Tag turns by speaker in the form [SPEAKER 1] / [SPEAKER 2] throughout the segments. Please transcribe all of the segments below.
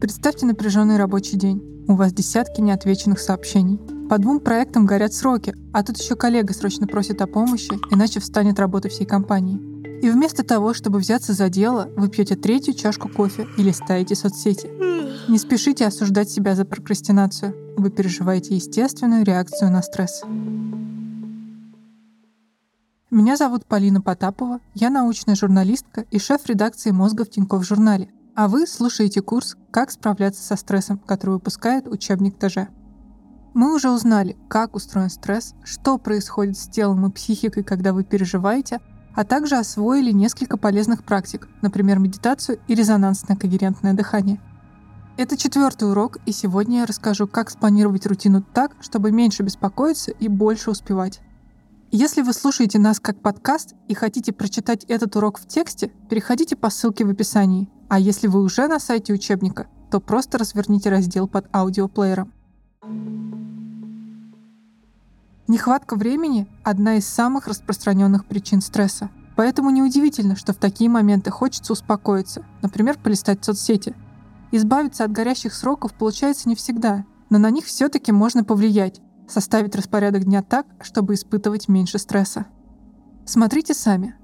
[SPEAKER 1] Представьте напряженный рабочий день. У вас десятки неотвеченных сообщений. По двум проектам горят сроки, а тут еще коллега срочно просит о помощи, иначе встанет работа всей компании. И вместо того, чтобы взяться за дело, вы пьете третью чашку кофе или ставите соцсети. Не спешите осуждать себя за прокрастинацию. Вы переживаете естественную реакцию на стресс. Меня зовут Полина Потапова, я научная журналистка и шеф редакции «Мозга» в Тинькофф журнале. А вы слушаете курс «Как справляться со стрессом», который выпускает учебник ТЖ. Мы уже узнали, как устроен стресс, что происходит с телом и психикой, когда вы переживаете, а также освоили несколько полезных практик, например, медитацию и резонансное когерентное дыхание. Это четвертый урок, и сегодня я расскажу, как спланировать рутину так, чтобы меньше беспокоиться и больше успевать. Если вы слушаете нас как подкаст и хотите прочитать этот урок в тексте, переходите по ссылке в описании. А если вы уже на сайте учебника, то просто разверните раздел под аудиоплеером. Нехватка времени – одна из самых распространенных причин стресса. Поэтому неудивительно, что в такие моменты хочется успокоиться, например, полистать соцсети. Избавиться от горящих сроков получается не всегда, но на них все-таки можно повлиять, составить распорядок дня так, чтобы испытывать меньше стресса. Смотрите сами.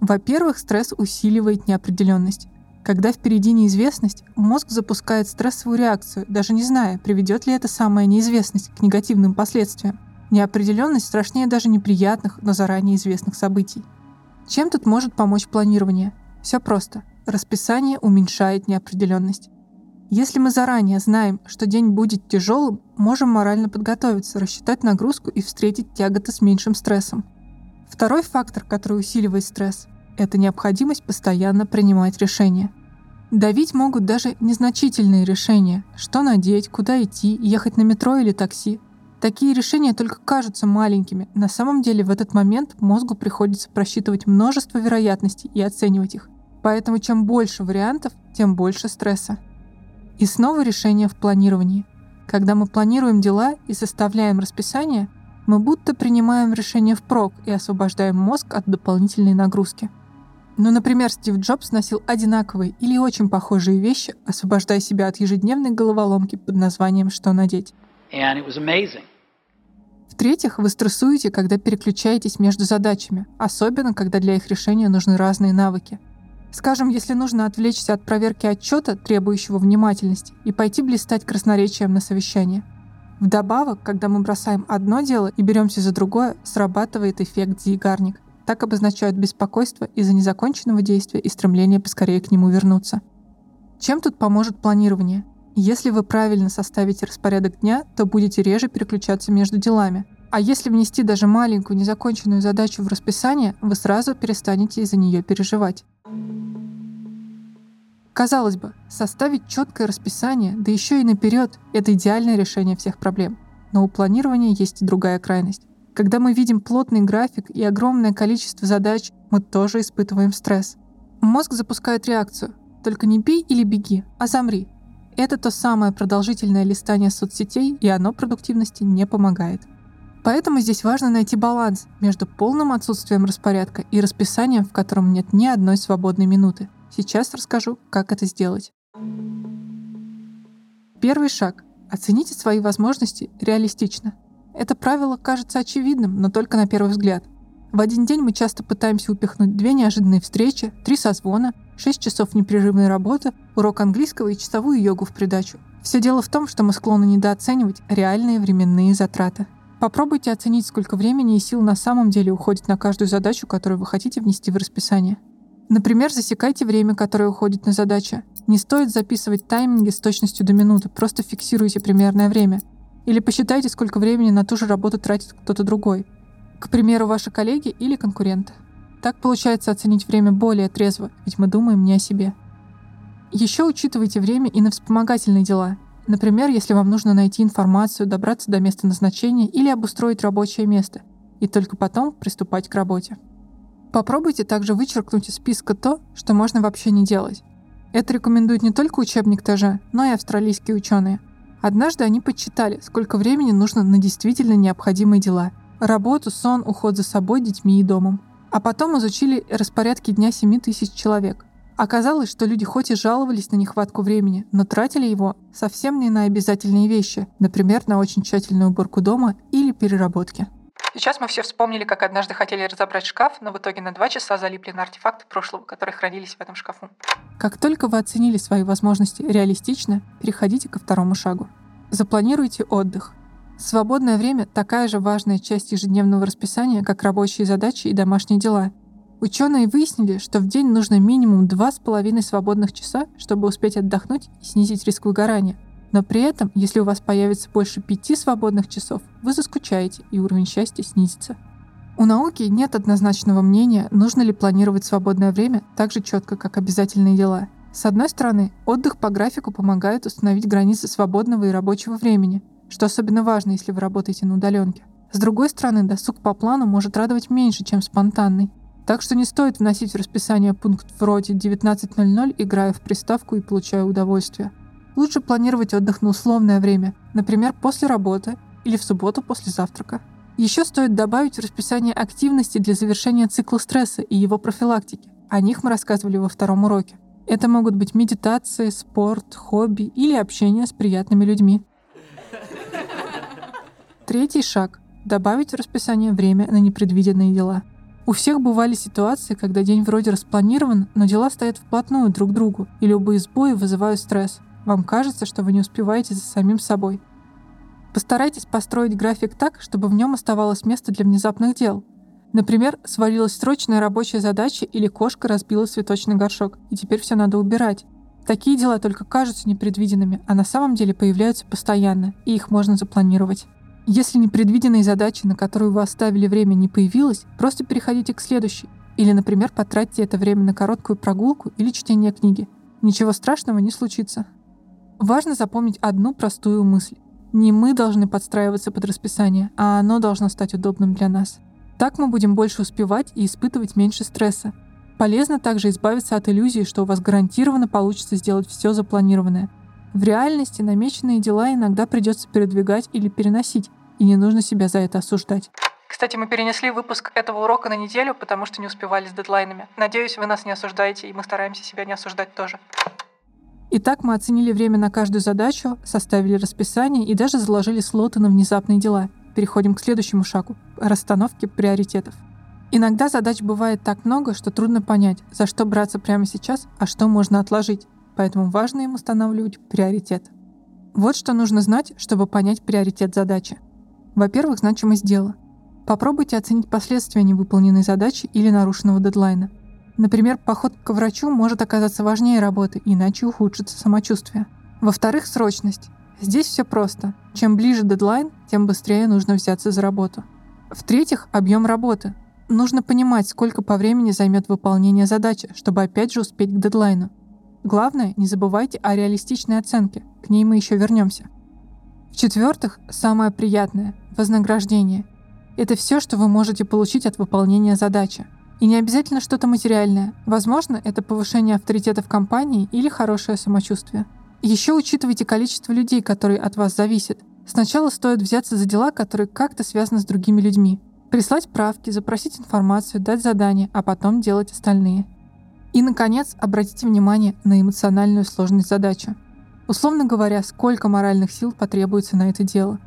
[SPEAKER 1] Во-первых, стресс усиливает неопределенность. Когда впереди неизвестность, мозг запускает стрессовую реакцию, даже не зная, приведет ли эта самая неизвестность к негативным последствиям. Неопределенность страшнее даже неприятных, но заранее известных событий. Чем тут может помочь планирование? Все просто. Расписание уменьшает неопределенность. Если мы заранее знаем, что день будет тяжелым, можем морально подготовиться, рассчитать нагрузку и встретить тяготы с меньшим стрессом. Второй фактор, который усиливает стресс, это необходимость постоянно принимать решения. Давить могут даже незначительные решения, что надеть, куда идти, ехать на метро или такси. Такие решения только кажутся маленькими. На самом деле в этот момент мозгу приходится просчитывать множество вероятностей и оценивать их. Поэтому чем больше вариантов, тем больше стресса. И снова решение в планировании. Когда мы планируем дела и составляем расписание, мы будто принимаем решение впрок и освобождаем мозг от дополнительной нагрузки. Ну, например, Стив Джобс носил одинаковые или очень похожие вещи, освобождая себя от ежедневной головоломки под названием «Что надеть?». В-третьих, вы стрессуете, когда переключаетесь между задачами, особенно когда для их решения нужны разные навыки. Скажем, если нужно отвлечься от проверки отчета, требующего внимательности, и пойти блистать красноречием на совещание. Вдобавок, когда мы бросаем одно дело и беремся за другое, срабатывает эффект Зигарник. Так обозначают беспокойство из-за незаконченного действия и стремление поскорее к нему вернуться. Чем тут поможет планирование? Если вы правильно составите распорядок дня, то будете реже переключаться между делами. А если внести даже маленькую незаконченную задачу в расписание, вы сразу перестанете из-за нее переживать. Казалось бы, составить четкое расписание, да еще и наперед, это идеальное решение всех проблем. Но у планирования есть и другая крайность. Когда мы видим плотный график и огромное количество задач, мы тоже испытываем стресс. Мозг запускает реакцию. Только не бей или беги, а замри. Это то самое продолжительное листание соцсетей, и оно продуктивности не помогает. Поэтому здесь важно найти баланс между полным отсутствием распорядка и расписанием, в котором нет ни одной свободной минуты. Сейчас расскажу, как это сделать. Первый шаг. Оцените свои возможности реалистично. Это правило кажется очевидным, но только на первый взгляд. В один день мы часто пытаемся упихнуть две неожиданные встречи, три созвона, шесть часов непрерывной работы, урок английского и часовую йогу в придачу. Все дело в том, что мы склонны недооценивать реальные временные затраты. Попробуйте оценить, сколько времени и сил на самом деле уходит на каждую задачу, которую вы хотите внести в расписание. Например, засекайте время, которое уходит на задачу. Не стоит записывать тайминги с точностью до минуты, просто фиксируйте примерное время. Или посчитайте, сколько времени на ту же работу тратит кто-то другой к примеру, ваши коллеги или конкуренты. Так получается оценить время более трезво, ведь мы думаем не о себе. Еще учитывайте время и на вспомогательные дела. Например, если вам нужно найти информацию, добраться до места назначения или обустроить рабочее место, и только потом приступать к работе. Попробуйте также вычеркнуть из списка то, что можно вообще не делать. Это рекомендует не только учебник ТЖ, но и австралийские ученые. Однажды они подсчитали, сколько времени нужно на действительно необходимые дела – работу, сон, уход за собой, детьми и домом. А потом изучили распорядки дня 7 тысяч человек. Оказалось, что люди хоть и жаловались на нехватку времени, но тратили его совсем не на обязательные вещи, например, на очень тщательную уборку дома или переработки. Сейчас мы все вспомнили, как однажды хотели разобрать шкаф, но в итоге на два часа залипли на артефакты прошлого, которые хранились в этом шкафу. Как только вы оценили свои возможности реалистично, переходите ко второму шагу. Запланируйте отдых. Свободное время – такая же важная часть ежедневного расписания, как рабочие задачи и домашние дела. Ученые выяснили, что в день нужно минимум 2,5 свободных часа, чтобы успеть отдохнуть и снизить риск выгорания – но при этом, если у вас появится больше пяти свободных часов, вы заскучаете, и уровень счастья снизится. У науки нет однозначного мнения, нужно ли планировать свободное время так же четко, как обязательные дела. С одной стороны, отдых по графику помогает установить границы свободного и рабочего времени, что особенно важно, если вы работаете на удаленке. С другой стороны, досуг по плану может радовать меньше, чем спонтанный. Так что не стоит вносить в расписание пункт вроде 19.00, играя в приставку и получая удовольствие. Лучше планировать отдых на условное время, например, после работы или в субботу после завтрака. Еще стоит добавить в расписание активности для завершения цикла стресса и его профилактики. О них мы рассказывали во втором уроке. Это могут быть медитации, спорт, хобби или общение с приятными людьми. Третий шаг – добавить в расписание время на непредвиденные дела. У всех бывали ситуации, когда день вроде распланирован, но дела стоят вплотную друг к другу, и любые сбои вызывают стресс – вам кажется, что вы не успеваете за самим собой. Постарайтесь построить график так, чтобы в нем оставалось место для внезапных дел. Например, свалилась срочная рабочая задача или кошка разбила цветочный горшок, и теперь все надо убирать. Такие дела только кажутся непредвиденными, а на самом деле появляются постоянно, и их можно запланировать. Если непредвиденной задачи, на которую вы оставили время, не появилась, просто переходите к следующей. Или, например, потратьте это время на короткую прогулку или чтение книги. Ничего страшного не случится. Важно запомнить одну простую мысль. Не мы должны подстраиваться под расписание, а оно должно стать удобным для нас. Так мы будем больше успевать и испытывать меньше стресса. Полезно также избавиться от иллюзии, что у вас гарантированно получится сделать все запланированное. В реальности намеченные дела иногда придется передвигать или переносить, и не нужно себя за это осуждать. Кстати, мы перенесли выпуск этого урока на неделю, потому что не успевали с дедлайнами. Надеюсь, вы нас не осуждаете, и мы стараемся себя не осуждать тоже. Итак, мы оценили время на каждую задачу, составили расписание и даже заложили слоты на внезапные дела. Переходим к следующему шагу – расстановке приоритетов. Иногда задач бывает так много, что трудно понять, за что браться прямо сейчас, а что можно отложить. Поэтому важно им устанавливать приоритет. Вот что нужно знать, чтобы понять приоритет задачи. Во-первых, значимость дела. Попробуйте оценить последствия невыполненной задачи или нарушенного дедлайна – Например, поход к врачу может оказаться важнее работы, иначе ухудшится самочувствие. Во-вторых, срочность. Здесь все просто. Чем ближе дедлайн, тем быстрее нужно взяться за работу. В-третьих, объем работы. Нужно понимать, сколько по времени займет выполнение задачи, чтобы опять же успеть к дедлайну. Главное, не забывайте о реалистичной оценке, к ней мы еще вернемся. В-четвертых, самое приятное – вознаграждение. Это все, что вы можете получить от выполнения задачи. И не обязательно что-то материальное. Возможно, это повышение авторитета в компании или хорошее самочувствие. Еще учитывайте количество людей, которые от вас зависят. Сначала стоит взяться за дела, которые как-то связаны с другими людьми. Прислать правки, запросить информацию, дать задания, а потом делать остальные. И, наконец, обратите внимание на эмоциональную сложность задачи. Условно говоря, сколько моральных сил потребуется на это дело.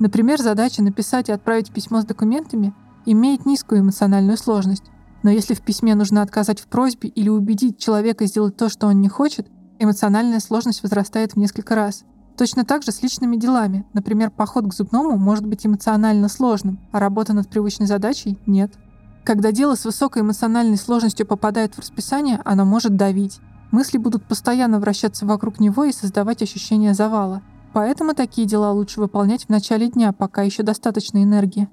[SPEAKER 1] Например, задача написать и отправить письмо с документами имеет низкую эмоциональную сложность, но если в письме нужно отказать в просьбе или убедить человека сделать то, что он не хочет, эмоциональная сложность возрастает в несколько раз. Точно так же с личными делами. Например, поход к зубному может быть эмоционально сложным, а работа над привычной задачей – нет. Когда дело с высокой эмоциональной сложностью попадает в расписание, оно может давить. Мысли будут постоянно вращаться вокруг него и создавать ощущение завала. Поэтому такие дела лучше выполнять в начале дня, пока еще достаточно энергии.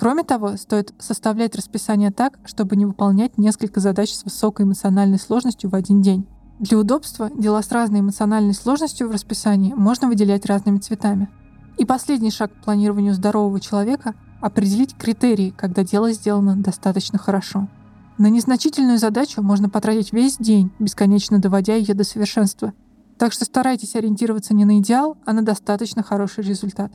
[SPEAKER 1] Кроме того, стоит составлять расписание так, чтобы не выполнять несколько задач с высокой эмоциональной сложностью в один день. Для удобства дела с разной эмоциональной сложностью в расписании можно выделять разными цветами. И последний шаг к планированию здорового человека — определить критерии, когда дело сделано достаточно хорошо. На незначительную задачу можно потратить весь день, бесконечно доводя ее до совершенства. Так что старайтесь ориентироваться не на идеал, а на достаточно хороший результат.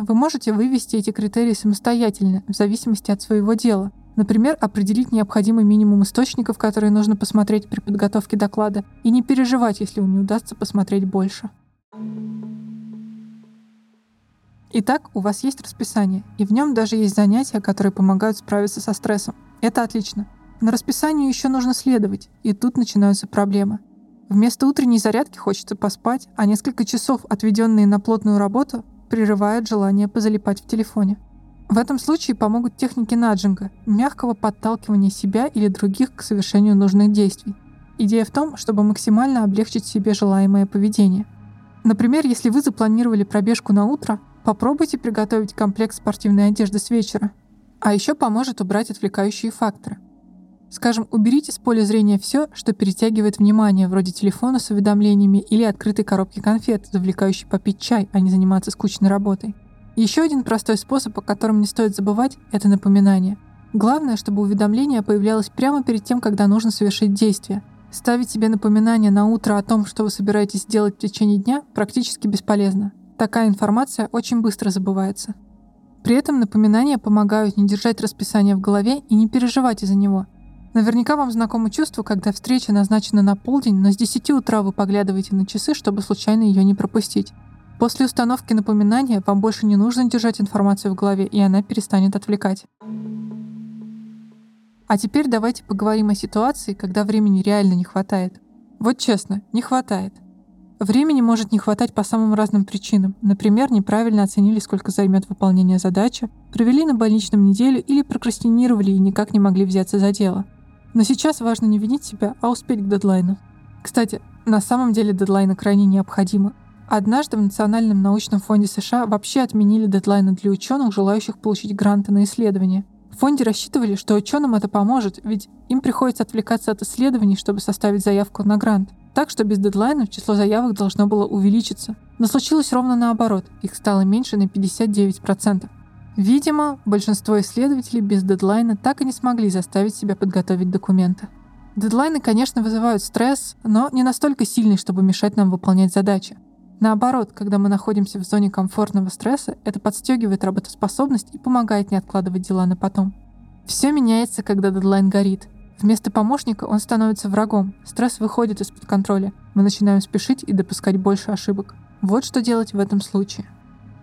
[SPEAKER 1] Вы можете вывести эти критерии самостоятельно, в зависимости от своего дела. Например, определить необходимый минимум источников, которые нужно посмотреть при подготовке доклада, и не переживать, если не удастся посмотреть больше. Итак, у вас есть расписание, и в нем даже есть занятия, которые помогают справиться со стрессом. Это отлично. Но расписанию еще нужно следовать, и тут начинаются проблемы. Вместо утренней зарядки хочется поспать, а несколько часов, отведенные на плотную работу, прерывают желание позалипать в телефоне. В этом случае помогут техники наджинга, мягкого подталкивания себя или других к совершению нужных действий. Идея в том, чтобы максимально облегчить себе желаемое поведение. Например, если вы запланировали пробежку на утро, попробуйте приготовить комплект спортивной одежды с вечера. А еще поможет убрать отвлекающие факторы. Скажем, уберите с поля зрения все, что перетягивает внимание, вроде телефона с уведомлениями или открытой коробки конфет, завлекающей попить чай, а не заниматься скучной работой. Еще один простой способ, о котором не стоит забывать, это напоминание. Главное, чтобы уведомление появлялось прямо перед тем, когда нужно совершить действие. Ставить себе напоминание на утро о том, что вы собираетесь делать в течение дня, практически бесполезно. Такая информация очень быстро забывается. При этом напоминания помогают не держать расписание в голове и не переживать из-за него. Наверняка вам знакомо чувство, когда встреча назначена на полдень, но с 10 утра вы поглядываете на часы, чтобы случайно ее не пропустить. После установки напоминания вам больше не нужно держать информацию в голове, и она перестанет отвлекать. А теперь давайте поговорим о ситуации, когда времени реально не хватает. Вот честно, не хватает. Времени может не хватать по самым разным причинам. Например, неправильно оценили, сколько займет выполнение задачи, провели на больничном неделю или прокрастинировали и никак не могли взяться за дело. Но сейчас важно не винить себя, а успеть к дедлайну. Кстати, на самом деле дедлайны крайне необходимы. Однажды в Национальном научном фонде США вообще отменили дедлайны для ученых, желающих получить гранты на исследования. В фонде рассчитывали, что ученым это поможет, ведь им приходится отвлекаться от исследований, чтобы составить заявку на грант. Так что без дедлайнов число заявок должно было увеличиться. Но случилось ровно наоборот, их стало меньше на 59%. Видимо, большинство исследователей без дедлайна так и не смогли заставить себя подготовить документы. Дедлайны, конечно, вызывают стресс, но не настолько сильный, чтобы мешать нам выполнять задачи. Наоборот, когда мы находимся в зоне комфортного стресса, это подстегивает работоспособность и помогает не откладывать дела на потом. Все меняется, когда дедлайн горит. Вместо помощника он становится врагом, стресс выходит из-под контроля, мы начинаем спешить и допускать больше ошибок. Вот что делать в этом случае.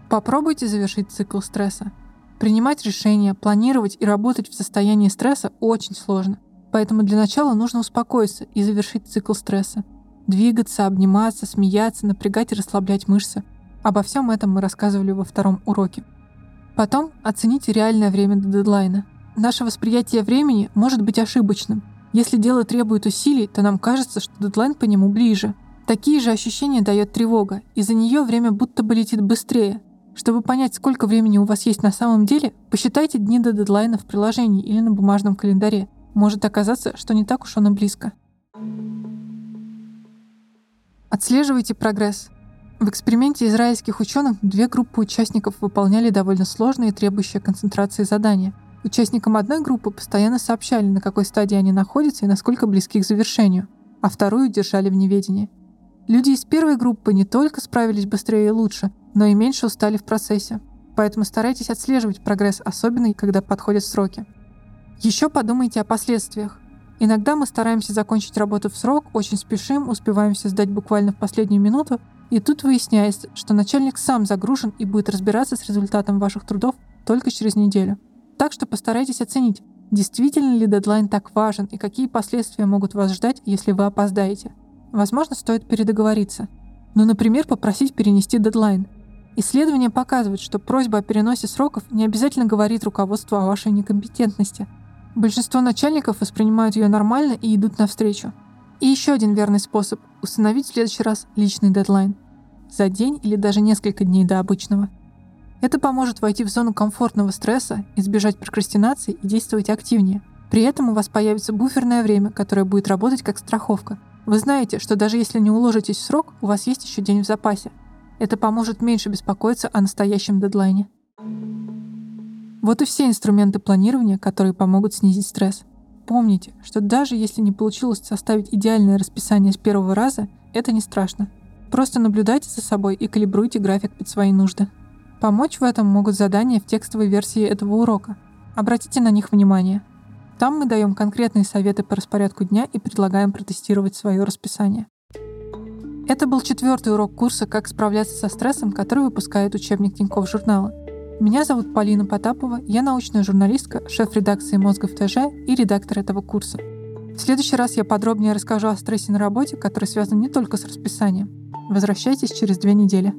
[SPEAKER 1] Попробуйте завершить цикл стресса. Принимать решения, планировать и работать в состоянии стресса очень сложно. Поэтому для начала нужно успокоиться и завершить цикл стресса – Двигаться, обниматься, смеяться, напрягать и расслаблять мышцы. Обо всем этом мы рассказывали во втором уроке. Потом оцените реальное время до дедлайна. Наше восприятие времени может быть ошибочным. Если дело требует усилий, то нам кажется, что дедлайн по нему ближе. Такие же ощущения дает тревога. Из-за нее время будто бы летит быстрее. Чтобы понять, сколько времени у вас есть на самом деле, посчитайте дни до дедлайна в приложении или на бумажном календаре. Может оказаться, что не так уж он и близко. Отслеживайте прогресс. В эксперименте израильских ученых две группы участников выполняли довольно сложные требующие концентрации задания. Участникам одной группы постоянно сообщали, на какой стадии они находятся и насколько близки к завершению, а вторую держали в неведении. Люди из первой группы не только справились быстрее и лучше, но и меньше устали в процессе. Поэтому старайтесь отслеживать прогресс, особенно когда подходят сроки. Еще подумайте о последствиях. Иногда мы стараемся закончить работу в срок, очень спешим, успеваем все сдать буквально в последнюю минуту, и тут выясняется, что начальник сам загружен и будет разбираться с результатом ваших трудов только через неделю. Так что постарайтесь оценить, действительно ли дедлайн так важен и какие последствия могут вас ждать, если вы опоздаете. Возможно, стоит передоговориться. Ну, например, попросить перенести дедлайн. Исследования показывают, что просьба о переносе сроков не обязательно говорит руководству о вашей некомпетентности – Большинство начальников воспринимают ее нормально и идут навстречу. И еще один верный способ – установить в следующий раз личный дедлайн. За день или даже несколько дней до обычного. Это поможет войти в зону комфортного стресса, избежать прокрастинации и действовать активнее. При этом у вас появится буферное время, которое будет работать как страховка. Вы знаете, что даже если не уложитесь в срок, у вас есть еще день в запасе. Это поможет меньше беспокоиться о настоящем дедлайне. Вот и все инструменты планирования, которые помогут снизить стресс. Помните, что даже если не получилось составить идеальное расписание с первого раза, это не страшно. Просто наблюдайте за собой и калибруйте график под свои нужды. Помочь в этом могут задания в текстовой версии этого урока. Обратите на них внимание. Там мы даем конкретные советы по распорядку дня и предлагаем протестировать свое расписание. Это был четвертый урок курса «Как справляться со стрессом», который выпускает учебник Тинькофф журнала. Меня зовут Полина Потапова, я научная журналистка, шеф редакции «Мозга в ТЖ» и редактор этого курса. В следующий раз я подробнее расскажу о стрессе на работе, который связан не только с расписанием. Возвращайтесь через две недели.